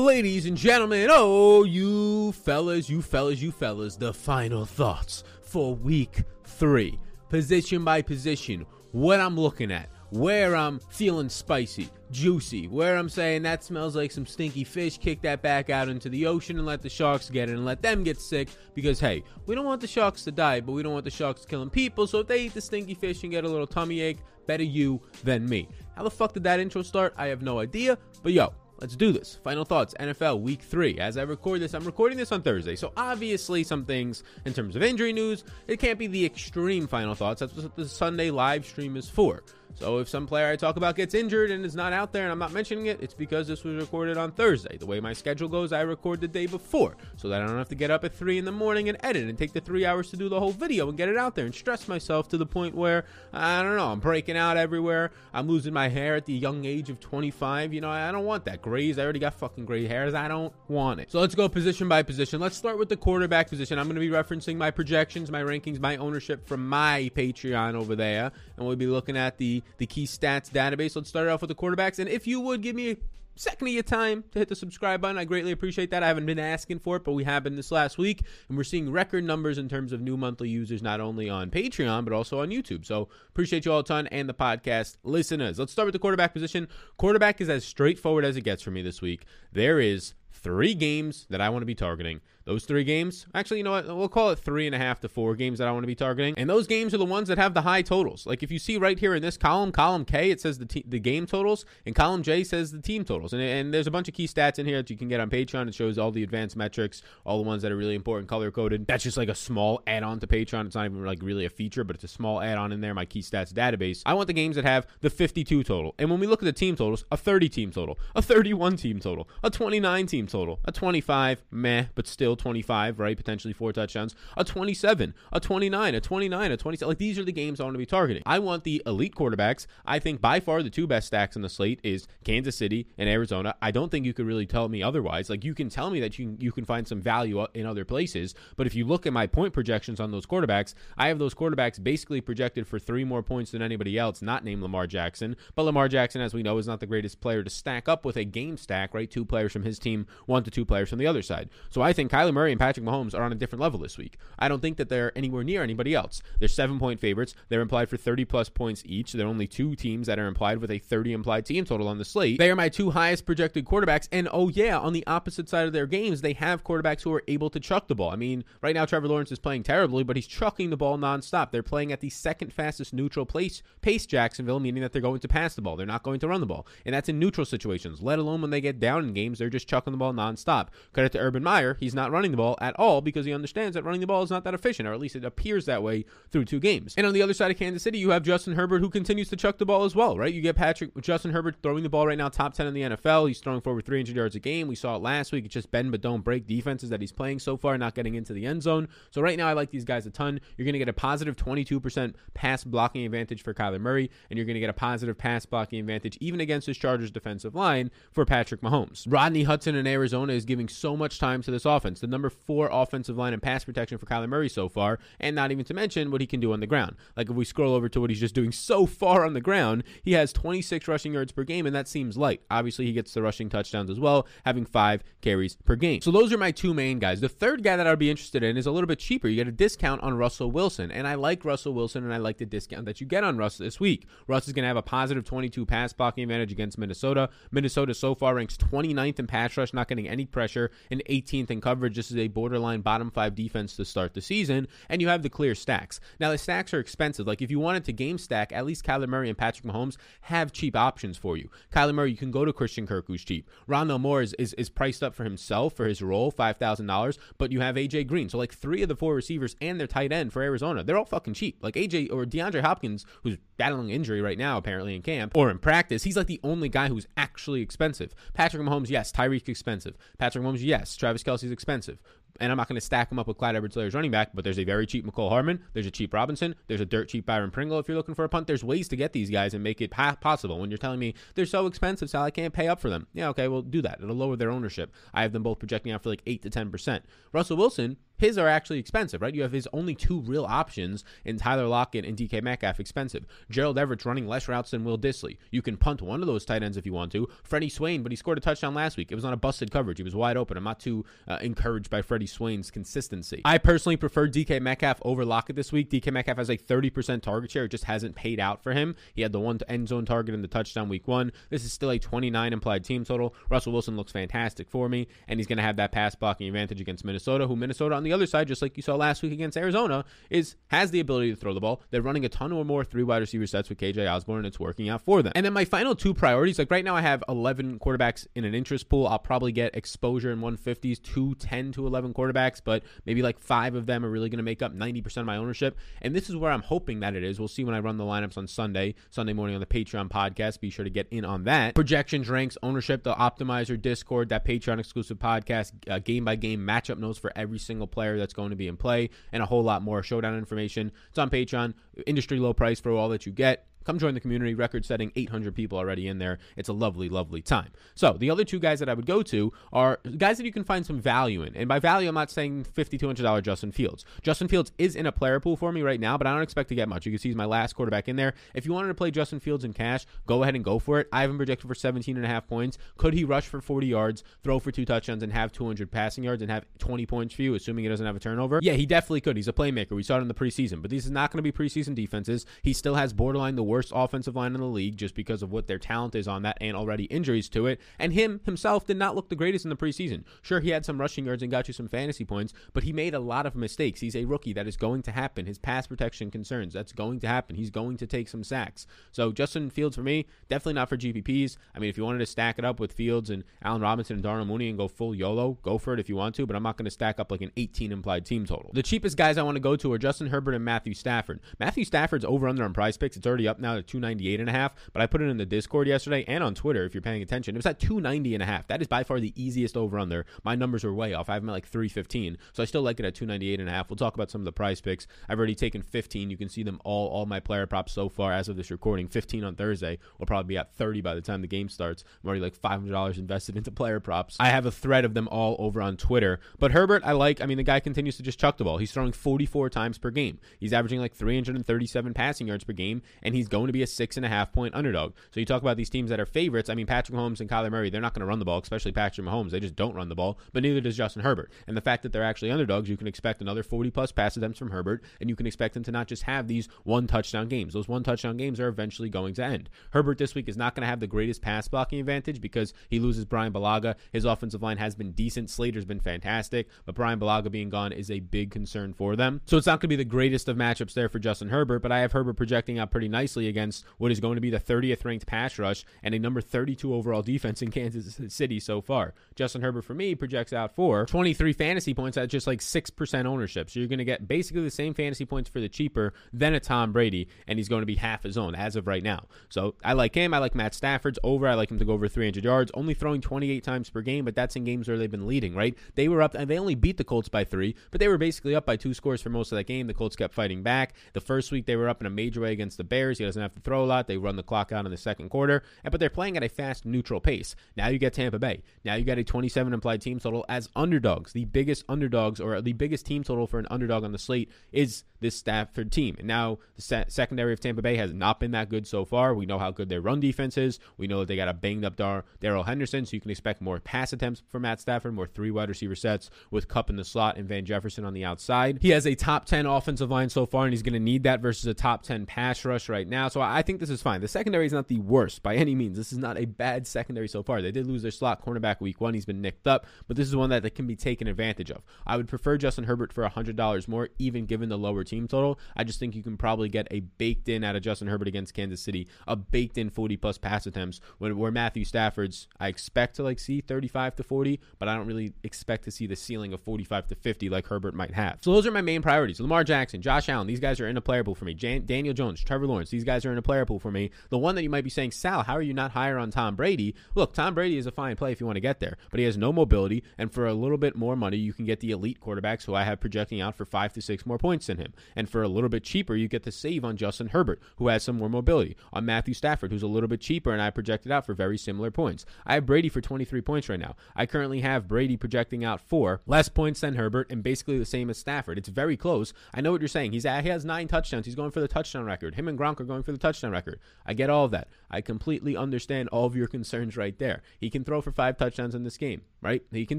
ladies and gentlemen, oh, you fellas, you fellas, you fellas, the final thoughts for week three. Position by position, what I'm looking at, where I'm feeling spicy, juicy, where I'm saying that smells like some stinky fish, kick that back out into the ocean and let the sharks get it and let them get sick. Because, hey, we don't want the sharks to die, but we don't want the sharks killing people. So if they eat the stinky fish and get a little tummy ache, better you than me. How the fuck did that intro start? I have no idea. But yo, Let's do this. Final thoughts NFL week three. As I record this, I'm recording this on Thursday. So obviously, some things in terms of injury news, it can't be the extreme final thoughts. That's what the Sunday live stream is for. So if some player I talk about gets injured and is not out there and I'm not mentioning it, it's because this was recorded on Thursday. The way my schedule goes, I record the day before so that I don't have to get up at 3 in the morning and edit and take the three hours to do the whole video and get it out there and stress myself to the point where, I don't know, I'm breaking out everywhere. I'm losing my hair at the young age of 25. You know, I don't want that. Grays, I already got fucking gray hairs. I don't want it. So let's go position by position. Let's start with the quarterback position. I'm going to be referencing my projections, my rankings, my ownership from my Patreon over there. And we'll be looking at the the key stats database. Let's start off with the quarterbacks. And if you would give me a second of your time to hit the subscribe button, I greatly appreciate that. I haven't been asking for it, but we have been this last week, and we're seeing record numbers in terms of new monthly users, not only on Patreon, but also on YouTube. So appreciate you all a ton and the podcast listeners. Let's start with the quarterback position. Quarterback is as straightforward as it gets for me this week. There is three games that I want to be targeting. Those three games, actually, you know what? We'll call it three and a half to four games that I want to be targeting. And those games are the ones that have the high totals. Like if you see right here in this column, column K, it says the the game totals, and column J says the team totals. And, and there's a bunch of key stats in here that you can get on Patreon. It shows all the advanced metrics, all the ones that are really important, color coded. That's just like a small add on to Patreon. It's not even like really a feature, but it's a small add on in there, my key stats database. I want the games that have the 52 total. And when we look at the team totals, a 30 team total, a 31 team total, a 29 team total, a 25, meh, but still 25, right? Potentially four touchdowns, a 27, a 29, a 29, a 27. Like these are the games I want to be targeting. I want the elite quarterbacks. I think by far the two best stacks in the slate is Kansas City and Arizona. I don't think you could really tell me otherwise. Like you can tell me that you you can find some value uh, in other places, but if you look at my point projections on those quarterbacks, I have those quarterbacks basically projected for three more points than anybody else, not named Lamar Jackson. But Lamar Jackson, as we know, is not the greatest player to stack up with a game stack, right? Two players from his team, one to two players from the other side. So I think Kyler Murray and Patrick Mahomes are on a different level this week. I don't think that they're anywhere near anybody else. They're seven point favorites. They're implied for 30 plus points each. There are only two teams that are implied with a 30 implied team total on the slate. They are my two highest projected quarterbacks. And oh, yeah, on the opposite side of their games, they have quarterbacks who are able to chuck the ball. I mean, right now, Trevor Lawrence is playing terribly, but he's chucking the ball nonstop. They're playing at the second fastest neutral pace, pace Jacksonville, meaning that they're going to pass the ball. They're not going to run the ball. And that's in neutral situations, let alone when they get down in games, they're just chucking the ball nonstop. Credit to Urban Meyer, he's not running the ball at all because he understands that running the ball is not that efficient, or at least it appears that way through two games. And on the other side of Kansas City, you have Justin Herbert who continues to chuck the ball as well, right? You get Patrick Justin Herbert throwing the ball right now, top 10 in the NFL. He's throwing for over 300 yards a game. We saw it last week. It's just bend but don't break defenses that he's playing so far, not getting into the end zone. So right now, I like these guys a ton. You're going to get a positive 22% pass blocking advantage for Kyler Murray, and you're going to get a positive pass blocking advantage even against his Chargers defensive line for Patrick Mahomes. Rodney Hudson in Arizona is giving so much time to this offense. The number four offensive line and pass protection for Kyler Murray so far, and not even to mention what he can do on the ground. Like if we scroll over to what he's just doing so far on the ground, he has 26 rushing yards per game, and that seems light. Obviously, he gets the rushing touchdowns as well, having five carries per game. So those are my two main guys. The third guy that I'd be interested in is a little bit cheaper. You get a discount on Russell Wilson, and I like Russell Wilson, and I like the discount that you get on Russ this week. Russ is going to have a positive 22 pass blocking advantage against Minnesota. Minnesota so far ranks 29th in pass rush, not getting any pressure, and 18th in coverage. This is a borderline bottom five defense to start the season, and you have the clear stacks. Now, the stacks are expensive. Like, if you wanted to game stack, at least Kyler Murray and Patrick Mahomes have cheap options for you. Kyler Murray, you can go to Christian Kirk, who's cheap. Rondale Moore is, is, is priced up for himself for his role, $5,000, but you have AJ Green. So, like, three of the four receivers and their tight end for Arizona, they're all fucking cheap. Like, AJ or DeAndre Hopkins, who's battling injury right now, apparently in camp or in practice, he's like the only guy who's actually expensive. Patrick Mahomes, yes. Tyreek expensive. Patrick Mahomes, yes. Travis Kelce's expensive. and I'm not going to stack him up with Clyde Edwards-Helaire's running back, but there's a very cheap Mecole Hardman, there's a cheap Robinson, there's a dirt cheap Byron Pringle if you're looking for a punt. There's ways to get these guys and make it possible. When you're telling me they're so expensive, Sal, I can't pay up for them. Yeah, okay, we'll do that. It'll lower their ownership. I have them both projecting out for like 8 to 10%. Russell Wilson, his are actually expensive, right? You have his only two real options in Tyler Lockett and DK Metcalf expensive. Gerald Everett's running less routes than Will Dissly. You can punt one of those tight ends if you want to. Freddie Swain, but he scored a touchdown last week. It was on a busted coverage. He was wide open. I'm not too uh, encouraged by Freddie Swain's consistency. I personally prefer DK Metcalf over Lockett this week. DK Metcalf has a 30% target share. It just hasn't paid out for him. He had the one end zone target in the touchdown week one. This is still a 29 implied team total. Russell Wilson looks fantastic for me, and he's going to have that pass blocking advantage against Minnesota, who Minnesota on the other side, just like you saw last week against Arizona, is has the ability to throw the ball. They're running a ton or more three wide receiver sets with KJ Osborn, and it's working out for them. And then my final two priorities, like right now, I have 11 quarterbacks in an interest pool. I'll probably get exposure in 150s, two 10 to 11 quarterbacks, but maybe like five of them are really going to make up 90% of my ownership. And this is where I'm hoping that it is. We'll see when I run the lineups on Sunday, Sunday morning on the Patreon podcast. Be sure to get in on that. Projections, ranks, ownership, the optimizer, Discord, that Patreon exclusive podcast, uh, game by game matchup notes for every single player that's going to be in play, and a whole lot more showdown information. It's on Patreon, industry low price for all that you get. Come join the community. Record setting 800 people already in there. It's a lovely, lovely time. So, the other two guys that I would go to are guys that you can find some value in. And by value, I'm not saying $50, $200 Justin Fields. Justin Fields is in a player pool for me right now, but I don't expect to get much. You can see he's my last quarterback in there. If you wanted to play Justin Fields in cash, go ahead and go for it. I have him projected for 17 and a half points. Could he rush for 40 yards, throw for two touchdowns, and have 200 passing yards and have 20 points for you, assuming he doesn't have a turnover? Yeah, he definitely could. He's a playmaker. We saw it in the preseason, but these is not going to be preseason defenses. He still has borderline the worst offensive line in the league just because of what their talent is on that and already injuries to it. And him himself did not look the greatest in the preseason. Sure, he had some rushing yards and got you some fantasy points, but he made a lot of mistakes. He's a rookie. That is going to happen. His pass protection concerns. That's going to happen. He's going to take some sacks. So Justin Fields for me, definitely not for GPPs. I mean, if you wanted to stack it up with Fields and Allen Robinson and Darnell Mooney and go full YOLO, go for it if you want to, but I'm not going to stack up like an 18 implied team total. The cheapest guys I want to go to are Justin Herbert and Matthew Stafford. Matthew Stafford's over under on prize picks. It's already up now to 298 and a half, but I put it in the Discord yesterday and on Twitter if you're paying attention. It was at 290 and a half. That is by far the easiest over under. My numbers are way off. I have them at like 315. So I still like it at 298 and a half. We'll talk about some of the prize picks. I've already taken 15. You can see them all all my player props so far as of this recording. 15 on Thursday. We'll probably be at 30 by the time the game starts. I'm already like $500 invested into player props. I have a thread of them all over on Twitter. But Herbert, I like. I mean, the guy continues to just chuck the ball. He's throwing 44 times per game. He's averaging like 337 passing yards per game, and he's going to be a six and a half point underdog. So you talk about these teams that are favorites. I mean, Patrick Mahomes and Kyler Murray, they're not going to run the ball, especially Patrick Mahomes. They just don't run the ball, but neither does Justin Herbert. And the fact that they're actually underdogs, you can expect another 40 plus pass attempts from Herbert, and you can expect them to not just have these one touchdown games. Those one touchdown games are eventually going to end. Herbert this week is not going to have the greatest pass blocking advantage because he loses Brian Bulaga. His offensive line has been decent. Slater's been fantastic, but Brian Bulaga being gone is a big concern for them. So it's not going to be the greatest of matchups there for Justin Herbert, but I have Herbert projecting out pretty nicely against what is going to be the 30th ranked pass rush and a number 32 overall defense in Kansas City so far. Justin Herbert for me projects out for 23 fantasy points at just like 6% ownership. So you're going to get basically the same fantasy points for the cheaper than a Tom Brady, and he's going to be half his own as of right now. So I like him. I like Matt Stafford's over. I like him to go over 300 yards, only throwing 28 times per game, but that's in games where they've been leading, right? They were up, and they only beat the Colts by three, but they were basically up by two scores for most of that game. The Colts kept fighting back. The first week they were up in a major way against the Bears. Doesn't have to throw a lot. They run the clock out in the second quarter, but they're playing at a fast, neutral pace. Now you get Tampa Bay. Now you got a 27 implied team total as underdogs. The biggest underdogs, or the biggest team total for an underdog on the slate, is this Stafford team. And now the se- secondary of Tampa Bay has not been that good so far. We know how good their run defense is. We know that they got a banged up Dar- Darrell Henderson, so you can expect more pass attempts from Matt Stafford, more three wide receiver sets with Kupp in the slot and Van Jefferson on the outside. He has a top 10 offensive line so far, and he's going to need that versus a top 10 pass rush right now. So I think this is fine. The secondary is not the worst by any means. This is not a bad secondary so far. They did lose their slot cornerback week one. He's been nicked up, but this is one that, that can be taken advantage of. I would prefer Justin Herbert for $100 more, even given the lower team total. I just think you can probably get a baked in out of Justin Herbert against Kansas City, a baked in 40 plus pass attempts, where Matthew Stafford's, I expect to like see 35 to 40, but I don't really expect to see the ceiling of 45 to 50 like Herbert might have. So those are my main priorities. Lamar Jackson, Josh Allen, these guys are in a pool for me. Jan- Daniel Jones, Trevor Lawrence, these guys guys are in a player pool for me. The one that you might be saying, Sal, how are you not higher on Tom Brady? Look, Tom Brady is a fine play if you want to get there, but he has no mobility. And for a little bit more money, you can get the elite quarterbacks who I have projecting out for five to six more points than him. And for a little bit cheaper, you get the save on Justin Herbert, who has some more mobility, on Matthew Stafford, who's a little bit cheaper, and I projected out for very similar points. I have Brady for 23 points right now. I currently have Brady projecting out for less points than Herbert and basically the same as Stafford. It's very close. I know what you're saying. He's at, he has nine touchdowns. He's going for the touchdown record. Him and Gronk are going for the touchdown record. I get all of that. I completely understand all of your concerns right there. He can throw for five touchdowns in this game, right? He can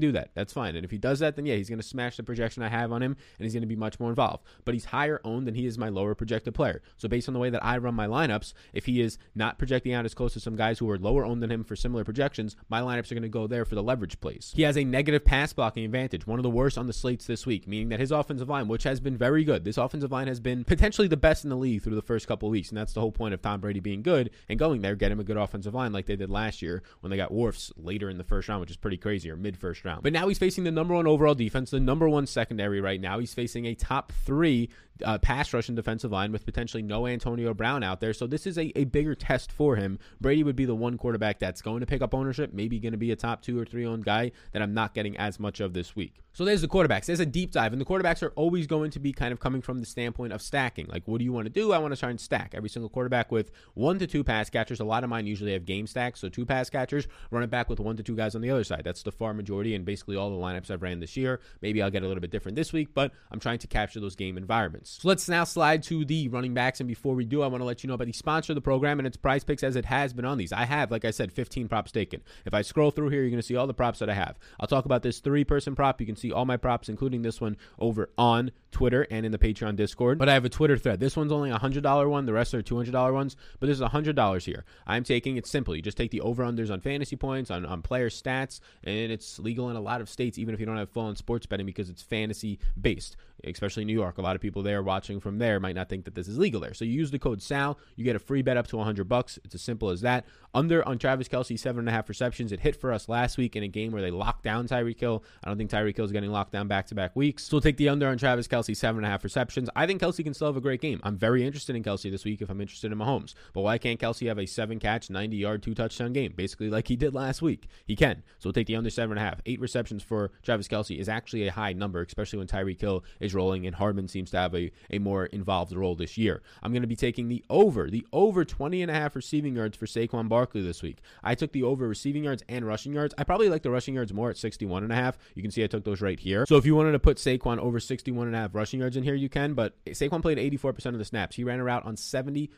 do that. That's fine. And if he does that, then yeah, he's going to smash the projection I have on him and he's going to be much more involved. But he's higher owned than he is my lower projected player. So based on the way that I run my lineups, if he is not projecting out as close to some guys who are lower owned than him for similar projections, my lineups are going to go there for the leverage plays. He has a negative pass blocking advantage, one of the worst on the slates this week, meaning that his offensive line, which has been very good, this offensive line has been potentially the best in the league through the first couple weeks. And that's the whole point of Tom Brady being good and going there, get him a good offensive line like they did last year when they got Wirfs later in the first round, which is pretty crazy, or mid first round. But now he's facing the number one overall defense, the number one secondary right now. He's facing a top three uh, pass rush and defensive line with potentially no Antonio Brown out there. So this is a, a bigger test for him. Brady would be the one quarterback that's going to pick up ownership, maybe going to be a top two or three owned guy that I'm not getting as much of this week. So there's the quarterbacks. There's a deep dive, and the quarterbacks are always going to be kind of coming from the standpoint of stacking. Like, what do you want to do? I want to try and stack every single quarterback with one to two pass catchers. A lot of mine usually have game stacks, so two pass catchers, run it back with one to two guys on the other side. That's the far majority, and basically all the lineups I've ran this year. Maybe I'll get a little bit different this week, but I'm trying to capture those game environments. So let's now slide to the running backs, and before we do, I want to let you know about the sponsor of the program and its prize picks as it has been on these. I have, like I said, 15 props taken. If I scroll through here, you're going to see all the props that I have. I'll talk about this three person prop. You can see all my props, including this one over on Twitter and in the Patreon Discord. But I have a Twitter thread. This one's only a $100 one. The rest are $200 ones. But this is $100 here. I'm taking it simple. You just take the over-unders on fantasy points, on, on player stats, and it's legal in a lot of states, even if you don't have full-on sports betting because it's fantasy-based, especially New York. A lot of people there watching from there might not think that this is legal there. So you use the code SAL. You get a free bet up to 100 bucks. It's as simple as that. Under on Travis Kelce, seven and a half receptions. It hit for us last week in a game where they locked down Tyreek Hill. I don't think Tyreek Hill is getting locked down back to back weeks. So we'll take the under on Travis Kelce, seven and a half receptions. I think Kelce can still have a great game. I'm very interested in Kelce this week if I'm interested in Mahomes. But why can't Kelce have a seven catch, 90 yard, two touchdown game? Basically, like he did last week. He can. So we'll take the under seven and a half. Eight receptions for Travis Kelce is actually a high number, especially when Tyreek Hill is rolling and Hardman seems to have a, a more involved role this year. I'm going to be taking the over, the over 20 and a half receiving yards for Saquon Barkley this week. I took the over receiving yards and rushing yards. I probably like the rushing yards more at 61 and a half. You can see I took those right here. So if you wanted to put Saquon over 61 and a half rushing yards in here, you can. But Saquon played 84% of the snaps. He ran a route on 74%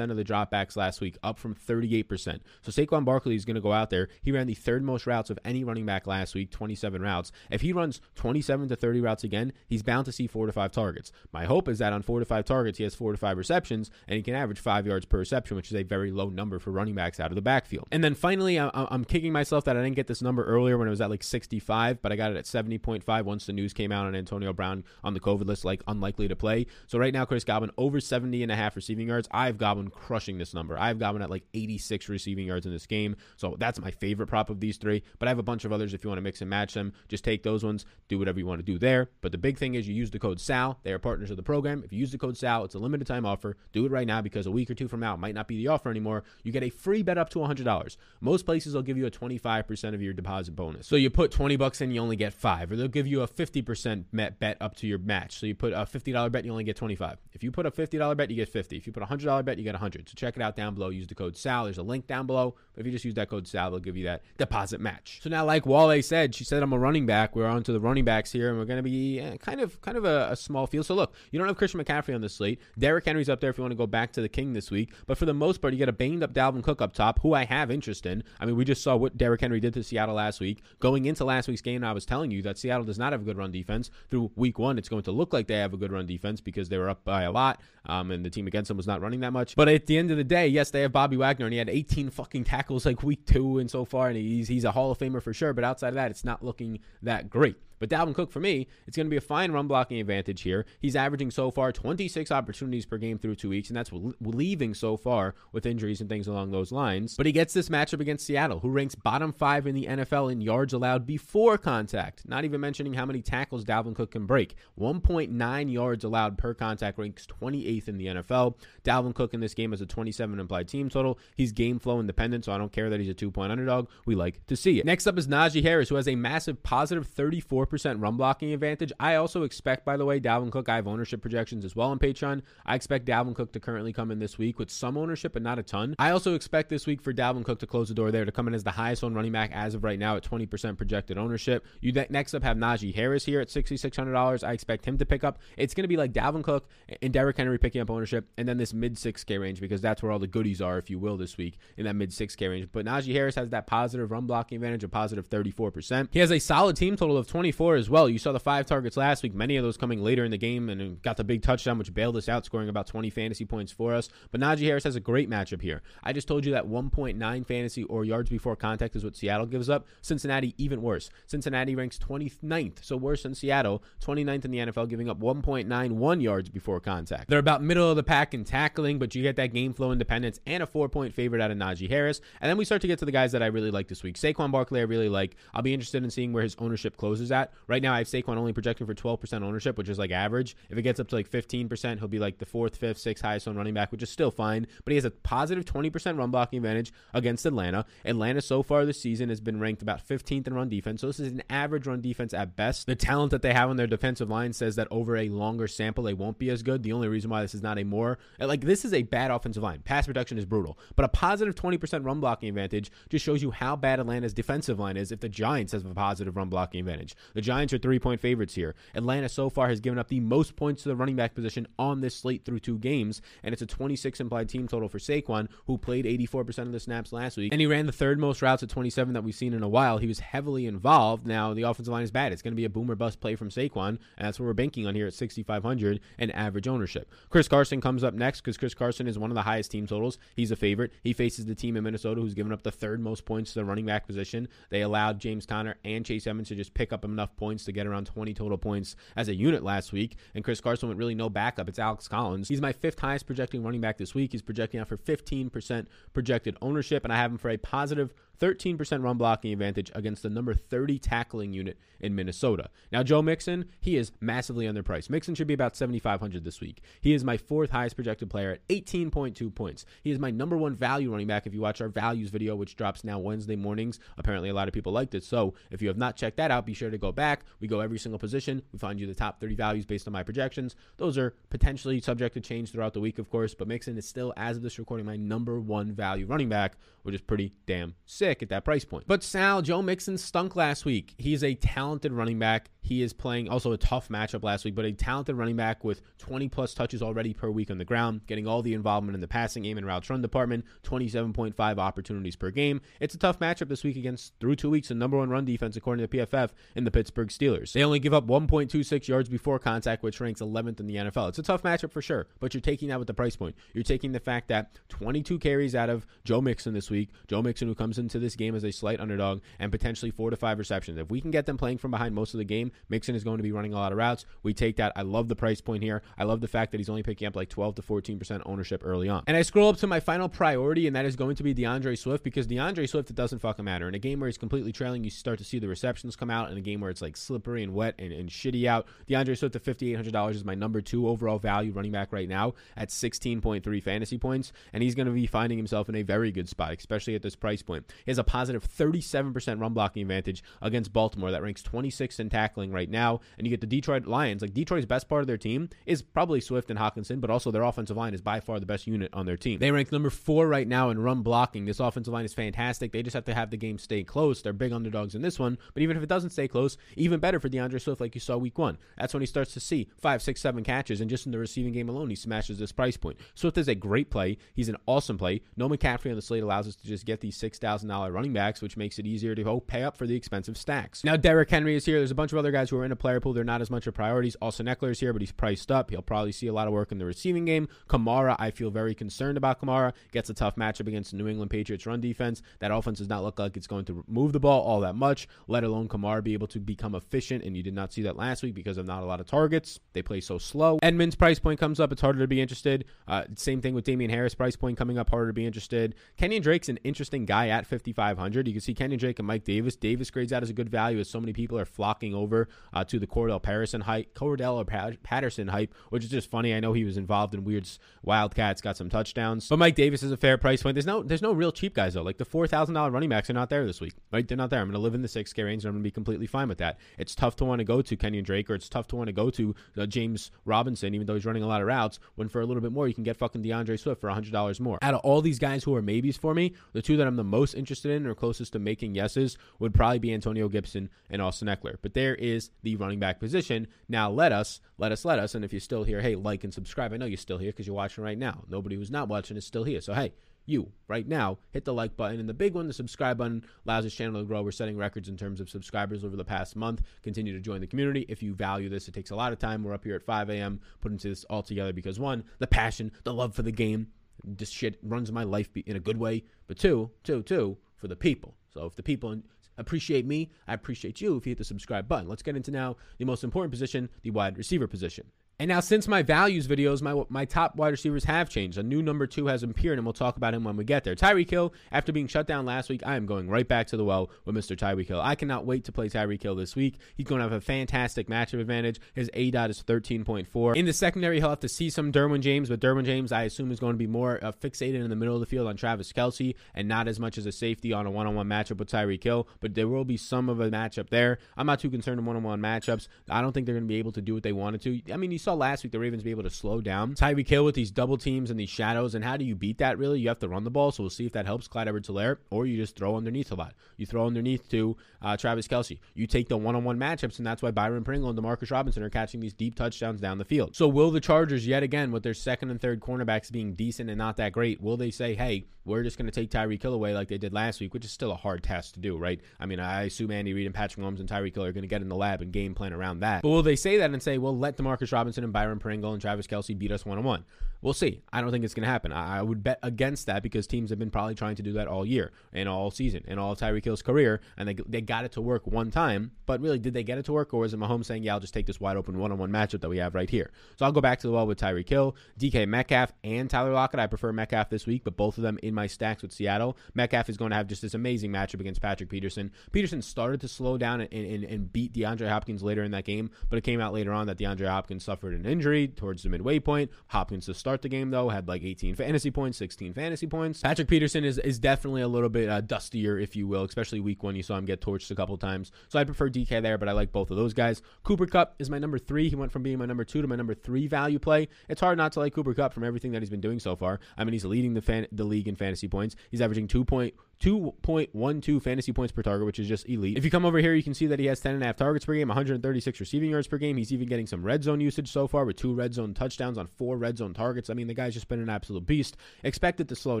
of the dropbacks last week, up from 38%. So Saquon Barkley is going to go out there. He ran the third most routes of any running back last week, 27 routes. If he runs 27 to 30 routes again, he's bound to see four to five targets. My hope is that on four to five targets, he has four to five receptions, and he can average five yards per reception, which is a very low number for running backs out of the backfield. And then finally, I'm kicking myself that I didn't get this number earlier when it was at like 65, but I got it at 70.5 once the news came out on Antonio Brown on the COVID list, like unlikely to play. So right now, Chris Godwin over 70 and a half receiving yards. I have Godwin crushing this number. I have Godwin at like 86 receiving yards in this game. So that's my favorite prop of these three. But I have a bunch of others if you want to mix and match them. Just take those ones, do whatever you want to do there. But the big thing is you use the code SAL. They are partners of the program. If you use the code SAL, it's a limited time offer. Do it right now because a week or two from now, it might not be the offer anymore. You get a free bet up to $100. Most places will give you a 25% of your deposit bonus. So you put 20 bucks in, you only get five, or they'll give you a 50% bet up to your match. So you put a $50 bet, you only get 25. If you put a $50 bet, you get 50. If you put a $100 bet, you get 100. So check it out down below. Use the code SAL. There's a link down below. But if you just use that code SAL, they'll give you that deposit match. So now, like Wale said, she said I'm a running back. We're on to the running backs here, and we're going to be eh, kind of kind of a, a small field. So look, you don't have Christian McCaffrey on the slate. Derrick Henry's up there if you want to go back to the king this week. But for the most part, you get a banged up Dalvin Cook up top, who I have interest in. I mean, we just saw what Derrick Henry did to Seattle last week. Going into last week's game, I was telling you that Seattle does not have a good run defense. Through week one, it's going to look like they have a good run defense because they were up by a lot, um, and the team against them was not running that much. But at the end of the day, yes, they have Bobby Wagner, and he had 18 fucking tackles like week two and so far, and he's he's a Hall of Famer for sure. But outside of that, it's not looking that great. But Dalvin Cook, for me, it's going to be a fine run blocking advantage here. He's averaging so far 26 opportunities per game through two weeks, and that's leaving so far with injuries and things along those lines. But he gets this matchup against Seattle, who ranks bottom five in the NFL in yards allowed before contact. Not even mentioning how many tackles Dalvin Cook can break. 1.9 yards allowed per contact ranks 28th in the NFL. Dalvin Cook in this game has a 27 implied team total. He's game flow independent, so I don't care that he's a two point underdog. We like to see it. Next up is Najee Harris, who has a massive 34% run blocking advantage. I also expect, by the way, Dalvin Cook, I have ownership projections as well on Patreon. I expect Dalvin Cook to currently come in this week with some ownership, but not a ton. I also expect this week for Dalvin Cook to close the door there to come in as the highest owned running back as of right now at 20% projected ownership. You next up have Najee Harris here at $6,600. I expect him to pick up. It's going to be like Dalvin Cook and Derrick Henry picking up ownership, and then this mid 6K range because that's where all the goodies are, if you will, this week in that mid 6K range. But Najee Harris has that positive run blocking advantage of positive 34%. He has a solid team total of 24 as well. You saw the five targets last week, many of those coming later in the game, and got the big touchdown, which bailed us out, scoring about 20 fantasy points for us. But Najee Harris has a great matchup here. I just told you that 1.9 fantasy or yards before contact is what Seattle gives up. Cincinnati, even worse. Cincinnati ranks 29th, so worse than Seattle, 29th in the NFL, giving up 1.91 yards before contact. They're about middle of the pack in tackling, but you get that game flow independence and a four point favorite out of Najee Harris. And then we start to get to the guys that I really like this week. Saquon Barkley, I really like. I'll be interested in seeing where his ownership closes at. Right now, I have Saquon only projecting for 12% ownership, which is like average. If it gets up to like 15%, he'll be like the fourth, fifth, sixth highest on running back, which is still fine. But he has a positive 20% run blocking advantage against Atlanta. Atlanta so far this season has been ranked about 15th in run defense. So this is an average run defense at best. The talent that they have on their defensive line says that over a longer sample, they won't be as good. The only reason why this is not a more like this is a bad offensive line. Pass protection is brutal, but a positive 20% run blocking advantage just shows you how bad Atlanta's defensive line is if the Giants have a positive run blocking advantage. The Giants are three point favorites here. Atlanta so far has given up the most points to the running back position on this slate through two games, and it's a 26 implied team total for Saquon, who played 84% of the snaps last week, and he ran the third most routes at 27 that we've seen in a while. He was heavily involved. Now the offensive line is bad. It's going to be a boomer bust play from Saquon, and that's what we're banking on here at 6,500 and average ownership. Chris Carson comes up next because Chris Carson is one of the highest team totals. He's a favorite. He faces the team in Minnesota who's given up the third most points to the running back position. They allowed James Conner and Chase Edmonds to just pick up enough points to get around 20 total points as a unit last week. And Chris Carson went really no backup. It's Alex Collins. He's my fifth highest projecting running back this week. He's projecting out for 15% projected ownership, and I have him for a positive 13% run blocking advantage against the number 30 tackling unit in Minnesota. Now, Joe Mixon, he is massively underpriced. Mixon should be about 7,500 this week. He is my fourth highest projected player at 18.2 points. He is my number one value running back if you watch our values video, which drops now Wednesday mornings. Apparently, a lot of people liked it. So, if you have not checked that out, be sure to go back. We go every single position. We find you the top 30 values based on my projections. Those are potentially subject to change throughout the week, of course, but Mixon is still, as of this recording, my number one value running back, which is pretty damn sick at that price point. But Sal, Joe Mixon stunk last week. He's a talented running back. He is playing also a tough matchup last week, but a talented running back with 20 plus touches already per week on the ground, getting all the involvement in the passing game and routes run department, 27.5 opportunities per game. It's a tough matchup this week against, through two weeks, the number one run defense according to PFF in the Pittsburgh Steelers. They only give up 1.26 yards before contact, which ranks 11th in the NFL. It's a tough matchup for sure, but you're taking that with the price point. You're taking the fact that 22 carries out of Joe Mixon this week. Joe Mixon, who comes into this game as a slight underdog, and potentially four to five receptions. If we can get them playing from behind most of the game, Mixon is going to be running a lot of routes. We take that. I love the price point here. I love the fact that he's only picking up like 12 to 14% ownership early on. And I scroll up to my final priority, and that is going to be D'Andre Swift because D'Andre Swift, it doesn't fucking matter. In a game where he's completely trailing, you start to see the receptions come out. In a game where it's like slippery and wet and, and shitty out, D'Andre Swift at $5,800 is my number two overall value running back right now at 16.3 fantasy points. And he's going to be finding himself in a very good spot, especially at this price point. He has a positive 37% run blocking advantage against Baltimore that ranks 26th in tackling right now. And you get the Detroit Lions. Like Detroit's best part of their team is probably Swift and Hockenson, but also their offensive line is by far the best unit on their team. They rank number four right now in run blocking. This offensive line is fantastic. They just have to have the game stay close. They're big underdogs in this one, but even if it doesn't stay close, even better for D'Andre Swift, like you saw week one. That's when he starts to see five, six, seven catches, and just in the receiving game alone, he smashes this price point. Swift is a great play. He's an awesome play. No McCaffrey on the slate allows us to just get these $6,000 running backs, which makes it easier to go pay up for the expensive stacks. Now, Derrick Henry is here. There's a bunch of other guys who are in a player pool. They're not as much of priorities. Austin Ekeler is here, but he's priced up. He'll probably see a lot of work in the receiving game. Kamara, I feel very concerned about Kamara. Gets a tough matchup against the New England Patriots run defense. That offense does not look like it's going to move the ball all that much, let alone Kamara be able to become efficient. And you did not see that last week because of not a lot of targets. They play so slow. Edmonds' price point comes up. It's harder to be interested. Uh, same thing with Damien Harris' price point coming up, harder to be interested. Kenyan Drake's an interesting guy at 5,500. You can see Kenyon Drake and Mike Davis. Davis grades out as a good value as so many people are flocking over uh, to the Cordell Patterson hype, Cordarrelle Patterson hype, which is just funny. I know he was involved in weird Wildcats, got some touchdowns, but Mike Davis is a fair price point. There's no there's no real cheap guys though. Like the four thousand dollar running backs are not there this week. Right, they're not there. I'm going to live in the six K range, and I'm going to be completely fine with that. It's tough to want to go to Kenyan Drake, or it's tough to want to go to uh, James Robinson, even though he's running a lot of routes. When for a little bit more, you can get fucking D'Andre Swift for hundred dollars more. Out of all these guys who are maybes for me, the two that I'm the most interested in or closest to making yeses would probably be Antonio Gibson and Austin Ekeler. But there is the running back position. Now let us, let us, let us. And if you're still here, hey, like and subscribe. I know you're still here because you're watching right now. Nobody who's not watching is still here. So hey, you. Right now hit the like button and the big one the subscribe button allows this channel to grow. We're setting records in terms of subscribers over the past month. Continue to join the community. If you value this it takes a lot of time. We're up here at 5 a.m putting this all together because one the passion the love for the game this shit runs my life in a good way. But two two two for the people. So if the people appreciate me i appreciate you if you hit the subscribe button. Let's get into now the most important position the wide receiver position and now, since my values videos, my my top wide receivers have changed. A new number two has appeared, and we'll talk about him when we get there. Tyreek Hill, after being shut down last week, I am going right back to the well with Mr. Tyreek Hill. I cannot wait to play Tyreek Hill this week. He's going to have a fantastic matchup advantage. His A dot is 13.4. In the secondary, he'll have to see some Derwin James, but Derwin James, I assume, is going to be more uh, fixated in the middle of the field on Travis Kelce and not as much as a safety on a one on one matchup with Tyreek Hill. But there will be some of a matchup there. I'm not too concerned in one on one matchups. I don't think they're going to be able to do what they wanted to. I mean, you saw last week the Ravens be able to slow down Tyreek Hill with these double teams and these shadows. And how do you beat that, really? You have to run the ball. So we'll see if that helps Clyde Edwards Helaire, or you just throw underneath a lot. You throw underneath to uh, Travis Kelce. You take the one on one matchups, and that's why Byron Pringle and Demarcus Robinson are catching these deep touchdowns down the field. So will the Chargers, yet again, with their second and third cornerbacks being decent and not that great, will they say, hey, we're just going to take Tyreek Hill away like they did last week, which is still a hard task to do, right? I mean, I assume Andy Reid and Patrick Mahomes and Tyreek Hill are going to get in the lab and game plan around that. But will they say that and say, well, let Demarcus Robinson and Byron Pringle and Travis Kelce beat us one on one. We'll see. I don't think it's going to happen. I, I, would bet against that because teams have been probably trying to do that all year and all season and all of Tyreek Hill's career, and they, they got it to work one time. But really, did they get it to work, or is it Mahomes saying, "Yeah, I'll just take this wide open one on one matchup that we have right here"? So I'll go back to the well with Tyreek Hill, DK Metcalf, and Tyler Lockett. I prefer Metcalf this week, but both of them in my stacks with Seattle. Metcalf is going to have just this amazing matchup against Patrick Peterson. Peterson started to slow down and, and, and beat DeAndre Hopkins later in that game, but it came out later on that DeAndre Hopkins suffered an injury towards the midway point. Hopkins to start the game though had like 18 fantasy points, 16 fantasy points. Patrick Peterson is is definitely a little bit uh, dustier, if you will, especially week one. You saw him get torched a couple times, so I prefer DK there, but I like both of those guys. Cooper Kupp is my number three. He went from being my number two to my number three value play. It's hard not to like Cooper Kupp from everything that he's been doing so far. I mean, he's leading the fan, the league in fantasy points. He's averaging two point 2.12 fantasy points per target, which is just elite. If you come over here, you can see that he has 10.5 targets per game, 136 receiving yards per game. He's even getting some red zone usage so far with two red zone touchdowns on four red zone targets. I mean, the guy's just been an absolute beast. Expected to slow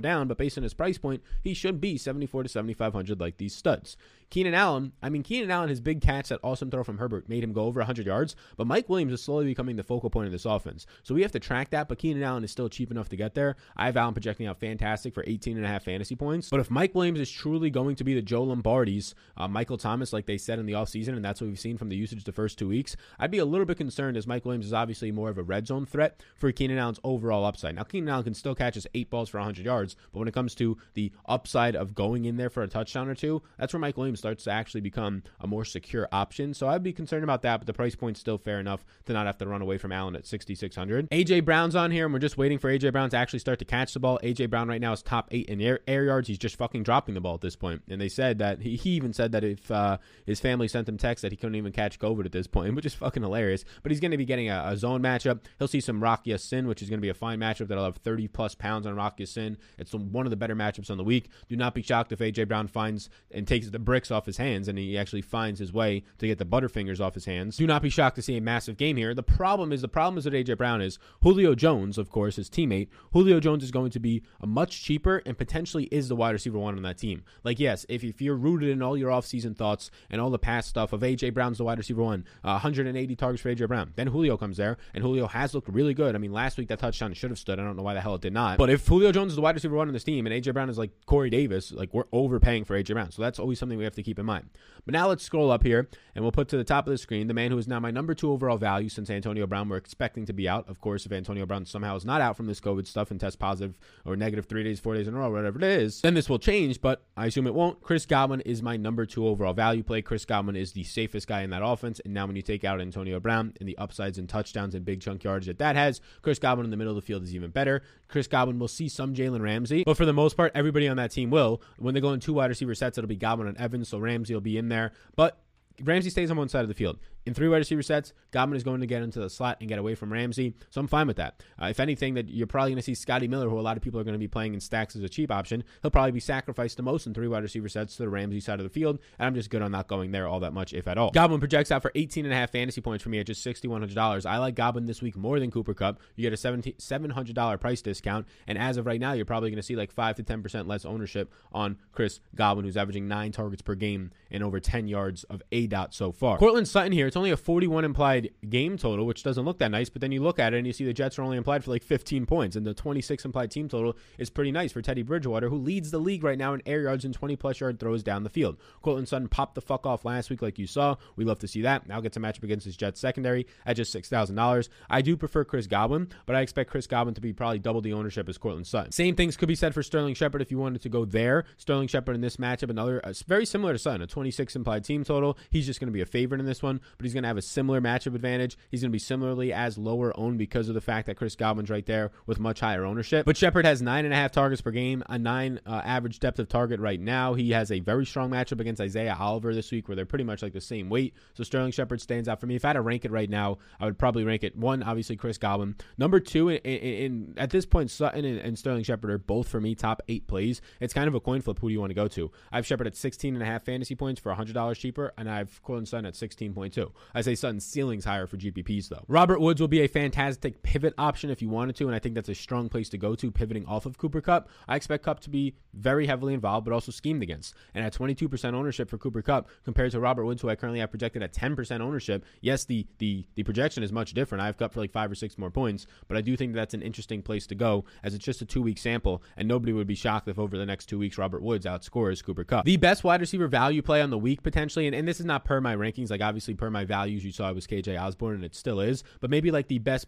down, but based on his price point, he should be 74 to 7,500 like these studs. Keenan Allen, I mean, Keenan Allen, his big catch, that awesome throw from Herbert made him go over 100 yards, but Mike Williams is slowly becoming the focal point of this offense. So we have to track that, but Keenan Allen is still cheap enough to get there. I have Allen projecting out fantastic for 18.5 fantasy points. But if Mike Williams is truly going to be the Joe Lombardi's, uh, Michael Thomas, like they said in the offseason, and that's what we've seen from the usage the first two weeks, I'd be a little bit concerned as Mike Williams is obviously more of a red zone threat for Keenan Allen's overall upside. Now, Keenan Allen can still catch his eight balls for 100 yards, but when it comes to the upside of going in there for a touchdown or two, that's where Mike Williams starts to actually become become a more secure option. So I'd be concerned about that, but the price point's still fair enough to not have to run away from Allen at 6,600. AJ Brown's on here, and we're just waiting for AJ Brown to actually start to catch the ball. AJ Brown right now is top eight in air, air yards. He's just fucking dropping the ball at this point. And they said that he, he even said that if uh, his family sent him text that he couldn't even catch COVID at this point, which is fucking hilarious. But he's going to be getting a, a, zone matchup. He'll see some Rock Ya-Sin, which is going to be a fine matchup that'll have 30 plus pounds on Rock Ya-Sin. It's one of the better matchups on the week. Do not be shocked if AJ Brown finds and takes the bricks off his hands and he actually finds his his way to get the Butterfingers off his hands. Do not be shocked to see a massive game here. The problem is the problem is with AJ Brown is Julio Jones, of course, his teammate. Julio Jones is going to be a much cheaper and potentially is the wide receiver one on that team. Like, yes, if, if you're rooted in all your offseason thoughts and all the past stuff of A.J. Brown's the wide receiver one, uh, 180 targets for A.J. Brown, then Julio comes there, and Julio has looked really good. I mean, last week that touchdown should have stood. I don't know why the hell it did not. But if Julio Jones is the wide receiver one on this team and A.J. Brown is like Corey Davis, like we're overpaying for A.J. Brown. So that's always something we have to keep in mind. But now let's scroll up here and we'll put to the top of the screen the man who is now my number two overall value since Antonio Brown. We're expecting to be out. Of course, if Antonio Brown somehow is not out from this COVID stuff and test positive or negative three days, four days in a row, whatever it is, then this will change, but I assume it won't. Chris Godwin is my number two overall value play. Chris Godwin is the safest guy in that offense. And now when you take out Antonio Brown and the upsides and touchdowns and big chunk yards that that has, Chris Godwin in the middle of the field is even better. Chris Godwin will see some Jalen Ramsey, but for the most part, everybody on that team will. When they go in two wide receiver sets, it'll be Godwin and Evans, so Ramsey will be in there. But Ramsey stays on one side of the field in three wide receiver sets, Godwin is going to get into the slot and get away from Ramsey. So I'm fine with that. Uh, if anything, that you're probably going to see Scotty Miller, who a lot of people are going to be playing in stacks as a cheap option. He'll probably be sacrificed the most in three wide receiver sets to the Ramsey side of the field. And I'm just good on not going there all that much, if at all. Godwin projects out for 18 and a half fantasy points for me at just $6,100. I like Godwin this week more than Cooper Kupp. You get a $700 price discount. And as of right now, you're probably going to see like 5 to 10% less ownership on Chris Godwin, who's averaging nine targets per game and over 10 yards of A dot so far. Courtland Sutton here, it's only a 41 implied game total, which doesn't look that nice. But then you look at it and you see the Jets are only implied for like 15 points, and the 26 implied team total is pretty nice for Teddy Bridgewater, who leads the league right now in air yards and 20 plus yard throws down the field. Courtland Sutton popped the fuck off last week, like you saw. We love to see that. Now gets a matchup against his Jets secondary at just six thousand dollars. I do prefer Chris Godwin, but I expect Chris Godwin to be probably double the ownership as Courtland Sutton. Same things could be said for Sterling Shepard if you wanted to go there. Sterling Shepard in this matchup, another uh, very similar to Sutton, a 26 implied team total. He's just going to be a favorite in this one, but he's going to have a similar matchup advantage. He's going to be similarly as lower owned because of the fact that Chris Godwin's right there with much higher ownership. But Shepard has nine and a half targets per game, a nine uh, average depth of target right now. He has a very strong matchup against Isaiah Oliver this week, where they're pretty much like the same weight. So Sterling Shepard stands out for me. If I had to rank it right now, I would probably rank it one, obviously Chris Godwin. Number two, in, in, in at this point, Sutton and, and, Sterling Shepard are both for me top eight plays. It's kind of a coin flip. Who do you want to go to? I have Shepard at 16 and a half fantasy points for $100 cheaper, and I have Courtland Sutton at 16.2. I say Sutton's ceiling's higher for GPPs though. Robert Woods will be a fantastic pivot option if you wanted to, and I think that's a strong place to go to, pivoting off of Cooper Kupp. I expect Kupp to be very heavily involved, but also schemed against. And at 22% ownership for Cooper Kupp compared to Robert Woods, who I currently have projected at 10% ownership, yes, the the the projection is much different. I have Kupp for like five or six more points, but I do think that's an interesting place to go as it's just a two week sample, and nobody would be shocked if over the next two weeks Robert Woods outscores Cooper Kupp. The best wide receiver value play on the week potentially, and, and this is not per my rankings, like obviously per my values, you saw it was KJ Osborn, and it still is, but maybe like the best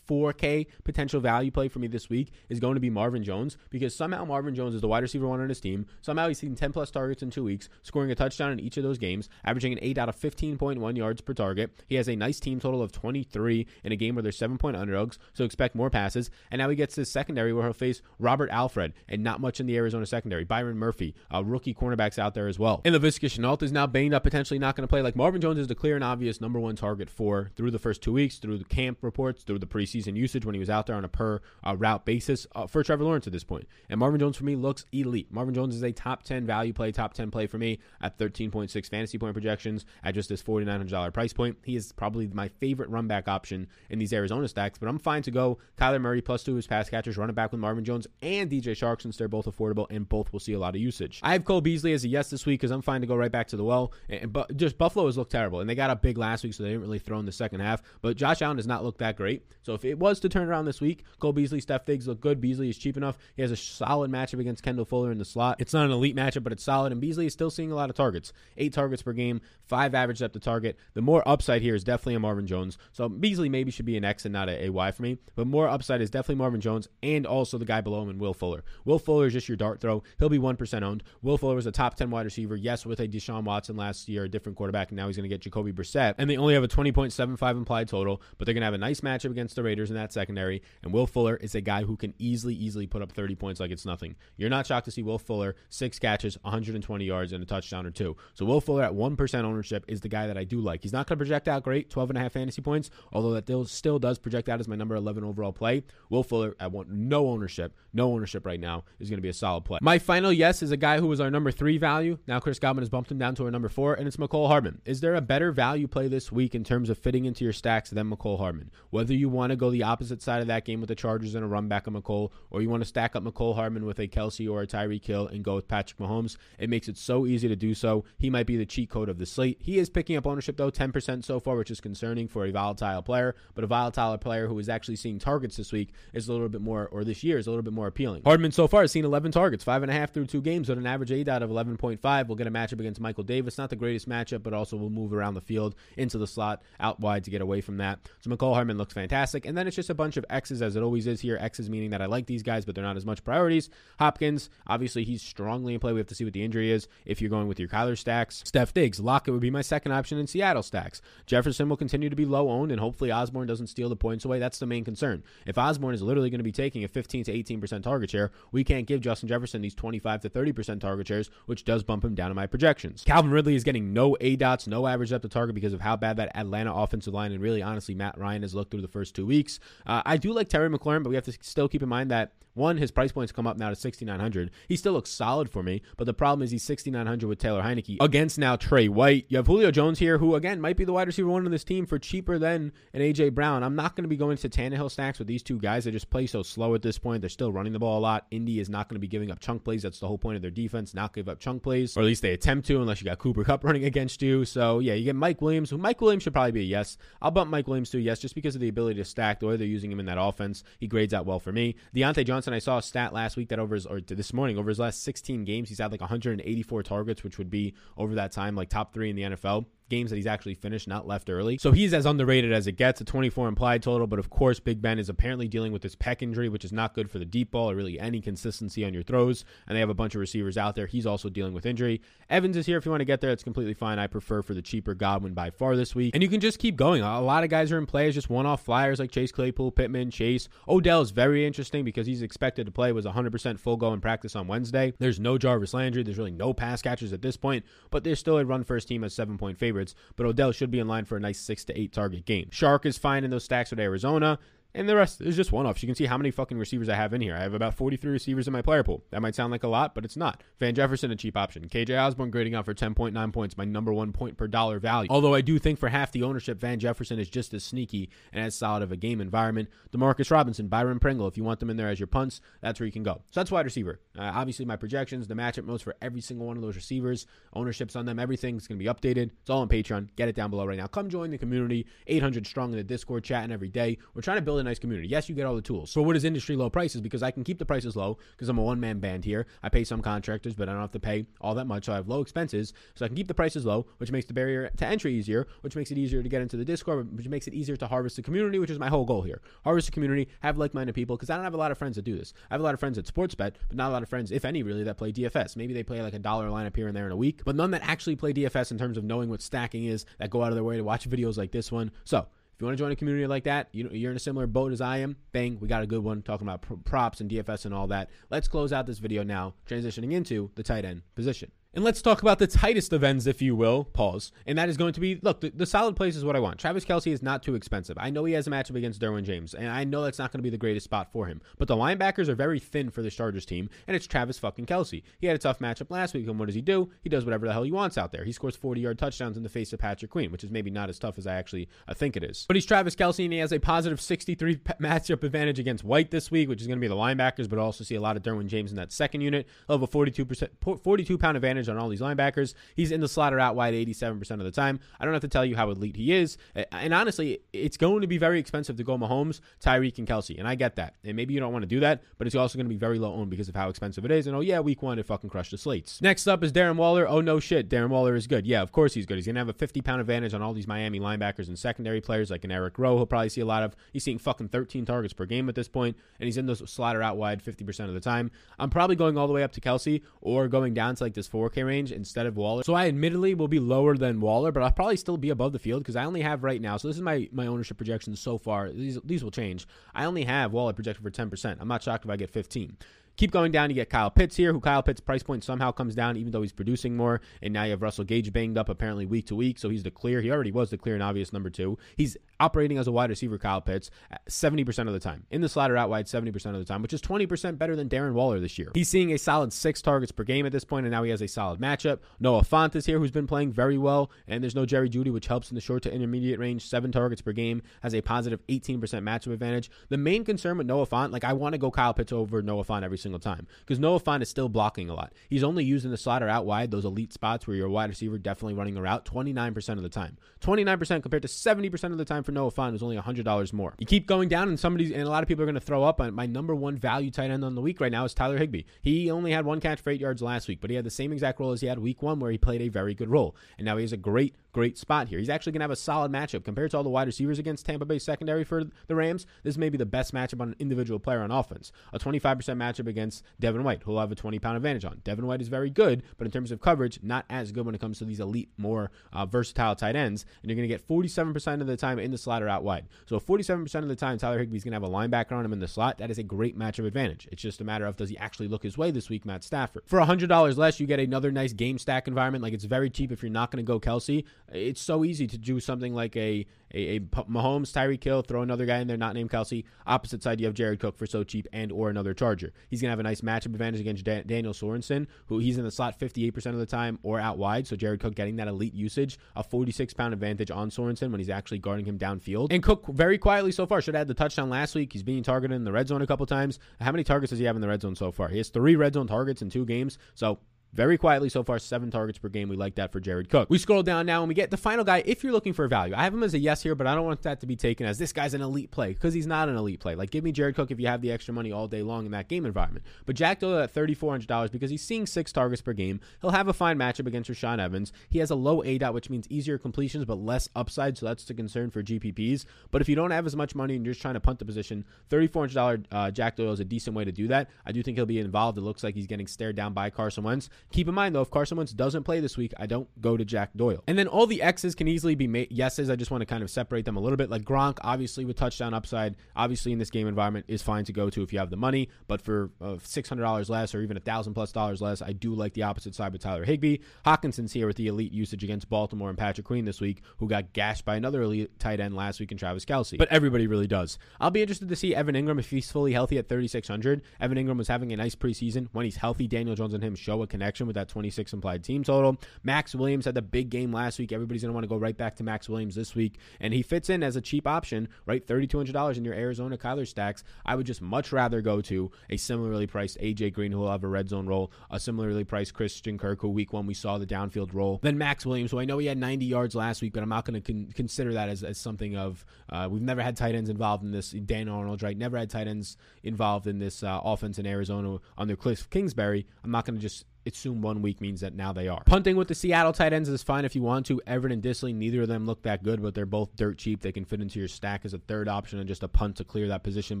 4K potential value play for me this week is going to be Marvin Jones because somehow Marvin Jones is the wide receiver one on his team. Somehow he's seen 10 plus targets in two weeks, scoring a touchdown in each of those games, averaging an 8 out of 15.1 yards per target. He has a nice team total of 23 in a game where there's 7 point underdogs, so expect more passes. And now he gets his secondary where he'll face Robert Alford and not much in the Arizona secondary. Byron Murphy, uh, rookie cornerbacks out there as well. And Laviska Shenault is now banged up, potentially not going to play. Like Marvin Jones is the clear and obvious number one target for through the first two weeks, through the camp reports, through the preseason usage when he was out there on a per uh, route basis uh, for Trevor Lawrence at this point. And Marvin Jones for me looks elite. Marvin Jones is a top 10 value play, top 10 play for me at 13.6 fantasy point projections at just this $4,900 price point. He is probably my favorite run back option in these Arizona stacks, but I'm fine to go Kyler Murray plus two of his pass catchers, running back with Marvin Jones and DJ Chark since they're both affordable and both will see a lot of usage. I have Cole Beasley as a yes this week because I'm fine to go right back to the well. And, just Buffalo has looked terrible, and they got up big last week, so they didn't really throw in the second half. But Josh Allen does not look that great. So if it was to turn around this week, Cole Beasley, Steph Diggs look good. Beasley is cheap enough. He has a solid matchup against Kendall Fuller in the slot. It's not an elite matchup, but it's solid. And Beasley is still seeing a lot of targets. Eight targets per game, five average depth to target. The more upside here is definitely a Marvin Jones. So Beasley maybe should be an X and not a Y for me. But more upside is definitely Marvin Jones and also the guy below him in Will Fuller. Will Fuller is just your dart throw. He'll be 1% owned. Will Fuller was a top 10 wide receiver. Yes, with a Deshaun Watson last year, a different quarterback, and now he's going to get Jacoby Brissett. And they only have a 20.75 implied total, but they're going to have a nice matchup against the Raiders in that secondary. And Will Fuller is a guy who can easily, easily put up 30 points like it's nothing. You're not shocked to see Will Fuller, six catches, 120 yards, and a touchdown or two. So Will Fuller at 1% ownership is the guy that I do like. He's not going to project out great, 12 and a half fantasy points, although that still does project out as my number 11 overall play. Will Fuller at one, no ownership, no ownership right now is going to be a solid play. My final yes is a guy who was our number three value. Now Chris Godwin has bumped him down to our number four, and it's Mecole Hardman. Is there a better value play this week in terms of fitting into your stacks than Mecole Hardman? Whether you want to go the opposite side of that game with the Chargers and a run back of Mecole, or you want to stack up Mecole Hardman with a Kelce or a Tyreek Hill and go with Patrick Mahomes, it makes it so easy to do so. He might be the cheat code of the slate. He is picking up ownership though, 10% so far, which is concerning for a volatile player, but a volatile player who is actually seeing targets this week is a little bit more, or this year is a little bit more appealing. Hardman so far has seen 11 targets, five and a half through two games with an average A dot of 11.5. We'll get a matchup against Michael Davis. Not the greatest matchup, but also will move around the field into the slot, out wide to get away from that. So Mecole Hardman looks fantastic. And then it's just a bunch of X's as it always is here. X's meaning that I like these guys, but they're not as much priorities. Hopkins, obviously he's strongly in play. We have to see what the injury is if you're going with your Kyler stacks. Steph Diggs, Lockett would be my second option in Seattle stacks. Jefferson will continue to be low owned, and hopefully Osborn doesn't steal the points away. That's the main concern. If Osborn is literally going to be taking a 15 to 18% target share, we can't give Justin Jefferson these 25 to 30% target shares, which does bump him down in my projections. Calvin Ridley is getting no A dots, no average up of target because of how bad that Atlanta offensive line and really honestly Matt Ryan has looked through the first two weeks. Uh, I do like Terry McLaurin, but we have to still keep in mind that one, his price points come up now to 6,900. He still looks solid for me, but the problem is he's 6,900 with Taylor Heinicke against now Trey White. You have Julio Jones here, who again might be the wide receiver one on this team for cheaper than an AJ Brown. I'm not going to be going to Tannehill stacks with these two guys. They just play so slow at this point. They're still running the ball a lot. Indy is not going to be giving up chunk plays. That's the whole point of their defense, not give up chunk plays, or at least they attempt to, unless you got Cooper Cup running against you. So yeah, you get Mike Williams. Who Mike Williams should probably be a yes. I'll bump Mike Williams to yes just because of the ability to stack. The way they're using him in that offense, he grades out well for me. Diontae Johnson, I saw a stat last week that over his or this morning over his last 16 games, he's had like 184 targets, which would be over that time like top three in the NFL games that he's actually finished, not left early. So he's as underrated as it gets, a 24 implied total. But of course, Big Ben is apparently dealing with this pec injury, which is not good for the deep ball or really any consistency on your throws. And they have a bunch of receivers out there. He's also dealing with injury. Evans is here if you want to get there. It's completely fine. I prefer for the cheaper Godwin by far this week. And you can just keep going. A lot of guys are in play as just one off flyers like Chase Claypool, Pittman, Chase. Odell is very interesting because he's expected to play, was 100% full go in practice on Wednesday. There's no Jarvis Landry. There's really no pass catchers at this point, but there's still a run first team as seven point favorites. But Odell should be in line for a nice six to eight target game. Shark is fine in those stacks with Arizona. And the rest is just one offs. You can see how many fucking receivers I have in here. I have about 43 receivers in my player pool. That might sound like a lot, but it's not. Van Jefferson, a cheap option. KJ Osborn grading out for 10.9 points, my number one point per dollar value. Although I do think for half the ownership, Van Jefferson is just as sneaky and as solid of a game environment. Demarcus Robinson, Byron Pringle, if you want them in there as your punts, that's where you can go. So that's wide receiver. Uh, obviously, my projections, the matchup notes for every single one of those receivers, ownerships on them, everything's going to be updated. It's all on Patreon. Get it down below right now. Come join the community. 800 strong in the Discord chatting every day. We're trying to build a nice community. Yes, you get all the tools. So what is industry low prices? Because I can keep the prices low because I'm a one man band here. I pay some contractors, but I don't have to pay all that much. So I have low expenses. So I can keep the prices low, which makes the barrier to entry easier, which makes it easier to get into the Discord, which makes it easier to harvest the community, which is my whole goal here. Harvest the community, have like minded people, because I don't have a lot of friends that do this. I have a lot of friends at Sportsbet, but not a lot of friends, if any, really, that play DFS. Maybe they play like a dollar lineup here and there in a week, but none that actually play DFS in terms of knowing what stacking is, that go out of their way to watch videos like this one. So if you want to join a community like that, you know, you're in a similar boat as I am, bang, we got a good one talking about props and DFS and all that. Let's close out this video now, transitioning into the tight end position. And let's talk about the tightest of ends, if you will. Pause. And that is going to be look, the, the, solid place is what I want. Travis Kelce is not too expensive. I know he has a matchup against Derwin James, and I know that's not going to be the greatest spot for him. But the linebackers are very thin for the Chargers team, and it's Travis fucking Kelsey. He had a tough matchup last week, and what does he do? He does whatever the hell he wants out there. He scores 40 yard touchdowns in the face of Patrick Queen, which is maybe not as tough as I actually think it is. But he's Travis Kelce, and he has a positive 63 matchup advantage against White this week, which is going to be the linebackers, but also see a lot of Derwin James in that second unit. Have a 42%, 42 pound advantage on all these linebackers. He's in the slot or out wide 87% of the time. I don't have to tell you how elite he is. And honestly, it's going to be very expensive to go Mahomes, Tyreek, and Kelce. And I get that. And maybe you don't want to do that, but it's also going to be very low owned because of how expensive it is. And oh, yeah, week one, it fucking crushed the slates. Next up is Darren Waller. Oh, no shit. Darren Waller is good. Yeah, of course he's good. He's going to have a 50 pound advantage on all these Miami linebackers and secondary players like an Eric Rowe. He'll probably see a lot of, he's seeing fucking 13 targets per game at this point, and he's in the slot or out wide 50% of the time. I'm probably going all the way up to Kelce or going down to like this 4K range instead of Waller. So I admittedly will be lower than Waller, but I'll probably still be above the field because I only have right now. So this is my my ownership projections so far. These these will change. I only have Waller projected for 10%. I'm not shocked if I get 15. Keep going down, you get Kyle Pitts here, who Kyle Pitts' price point somehow comes down, even though he's producing more. And now you have Russell Gage banged up apparently week to week, so he's the clear. He already was the clear and obvious number two. He's operating as a wide receiver, Kyle Pitts, 70% of the time. In the slot or out wide, 70% of the time, which is 20% better than Darren Waller this year. He's seeing a solid six targets per game at this point, and now he has a solid matchup. Noah Fant is here, who's been playing very well, and there's no Jerry Jeudy, which helps in the short to intermediate range. Seven targets per game, has a positive 18% matchup advantage. The main concern with Noah Fant, like I want to go Kyle Pitts over Noah Fant every single time because Noah Fant is still blocking a lot. He's only using the slot or out wide, those elite spots where you're a wide receiver definitely running a route 29% of the time. 29% compared to 70% of the time for Noah Fant was only $100 more. You keep going down, and somebody's, and a lot of people are going to throw up on my number one value tight end on the week right now is Tyler Higbee. He only had one catch for eight yards last week, but he had the same exact role as he had week one where he played a very good role. And now he has a great great spot here. He's actually going to have a solid matchup compared to all the wide receivers against Tampa Bay secondary for the Rams. This may be the best matchup on an individual player on offense. A 25% matchup against Devin White, who'll have a 20 pound advantage on. Devin White is very good, but in terms of coverage, not as good when it comes to these elite, more uh, versatile tight ends. And you're going to get 47% of the time in the slot or out wide. So 47% of the time, Tyler Higbee's going to have a linebacker on him in the slot. That is a great matchup advantage. It's just a matter of does he actually look his way this week, Matt Stafford. For $100 less, you get another nice game stack environment. Like it's very cheap if you're not going to go Kelce. It's so easy to do something like a a, a Mahomes, Tyreek Hill, throw another guy in there not named Kelce. Opposite side, you have Jared Cook for so cheap and or another Charger. He's gonna have a nice matchup advantage against da- Daniel Sorensen, who he's in the slot 58% of the time or out wide. So Jared Cook getting that elite usage, a 46 pound advantage on Sorensen when he's actually guarding him downfield. And Cook very quietly so far should have had the touchdown last week. He's being targeted in the red zone a couple times. How many targets does he have in the red zone so far? He has three red zone targets in two games. So very quietly so far, seven targets per game. We like that for Jared Cook. We scroll down now and we get the final guy. If you're looking for value, I have him as a yes here, but I don't want that to be taken as this guy's an elite play because he's not an elite play. Like, give me Jared Cook if you have the extra money all day long in that game environment. But Jack Doyle at $3,400 because he's seeing six targets per game. He'll have a fine matchup against Rashaan Evans. He has a low A dot, which means easier completions but less upside. So that's the concern for GPPs. But if you don't have as much money and you're just trying to punt the position, $3,400 uh, Jack Doyle is a decent way to do that. I do think he'll be involved. It looks like he's getting stared down by Carson Wentz. Keep in mind, though, if Carson Wentz doesn't play this week, I don't go to Jack Doyle. And then all the X's can easily be made yeses. I just want to kind of separate them a little bit. Like Gronk, obviously with touchdown upside, obviously in this game environment is fine to go to if you have the money. But for uh, $600 less or even a thousand plus dollars less, I do like the opposite side with Tyler Higbee. Hockenson's here with the elite usage against Baltimore and Patrick Queen this week, who got gashed by another elite tight end last week in Travis Kelce. But everybody really does. I'll be interested to see Evan Engram if he's fully healthy at 3,600. Evan Engram was having a nice preseason. When he's healthy, Daniel Jones and him show a connection with that 26 implied team total. Maxx Williams had the big game last week. Everybody's going to want to go right back to Maxx Williams this week. And he fits in as a cheap option, right? $3,200 in your Arizona Kyler stacks. I would just much rather go to a similarly priced AJ Green, who will have a red zone role, a similarly priced Christian Kirk, who week one we saw the downfield role, then Maxx Williams, who I know he had 90 yards last week, but I'm not going to con- consider that as, as something of, uh, we've never had tight ends involved in this. Dan Arnold, right? Never had tight ends involved in this uh, offense in Arizona under Cliff Kingsbury. I'm not going to just assume one week means that now they are. Punting with the Seattle tight ends is fine if you want to. Everett and Dissly, neither of them look that good, but they're both dirt cheap. They can fit into your stack as a third option and just a punt to clear that position,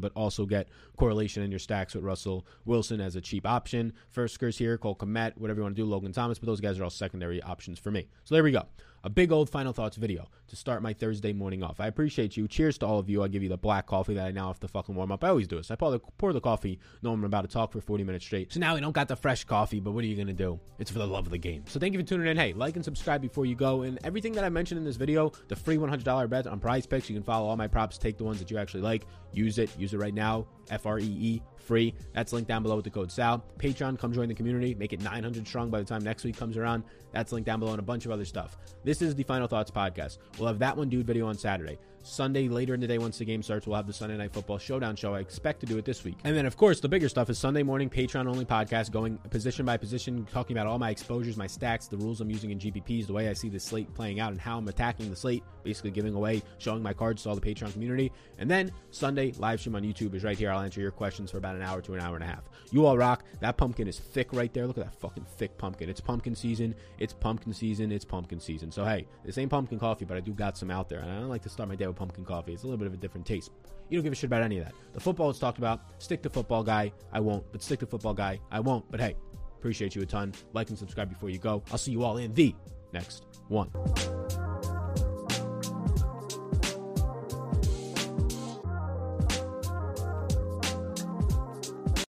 but also get correlation in your stacks with Russell Wilson as a cheap option. First skirts here, Cole Kmet, whatever you want to do, Logan Thomas, but those guys are all secondary options for me. So there we go a big old final thoughts video to start my Thursday morning off. I appreciate you. Cheers to all of you. I give you the black coffee that I now have to fucking warm up. I always do this. I pour the, pour the coffee knowing I'm about to talk for 40 minutes straight. So now we don't got the fresh coffee, but what are you going to do? It's for the love of the game. So thank you for tuning in. Hey, like and subscribe before you go. And everything that I mentioned in this video, the free $100 bets on prize picks, you can follow all my props, take the ones that you actually like, use it, use it right now. F R E E free. That's linked down below with the code SAL. Patreon, come join the community. Make it 900 strong by the time next week comes around. That's linked down below and a bunch of other stuff. This is the Final Thoughts podcast. We'll have that one dude video on Saturday. Sunday, later in the day, once the game starts, we'll have the Sunday Night Football Showdown show. I expect to do it this week. And then, of course, the bigger stuff is Sunday morning Patreon only podcast, going position by position, talking about all my exposures, my stacks, the rules I'm using in GPPs, the way I see the slate playing out, and how I'm attacking the slate, basically giving away, showing my cards to all the Patreon community. And then Sunday, live stream on YouTube is right here. I'll answer your questions for about an hour to an hour and a half. You all rock. That pumpkin is thick right there. Look at that fucking thick pumpkin. It's pumpkin season. It's pumpkin season. It's pumpkin season. So, hey, this ain't pumpkin coffee, but I do got some out there. And I don't like to start my day pumpkin coffee. It's a little bit of a different taste. You don't give a shit about any of that. The football is talked about. Stick to football guy. I won't. But stick to football guy. I won't. But hey, appreciate you a ton. Like and subscribe before you go. I'll see you all in the next one.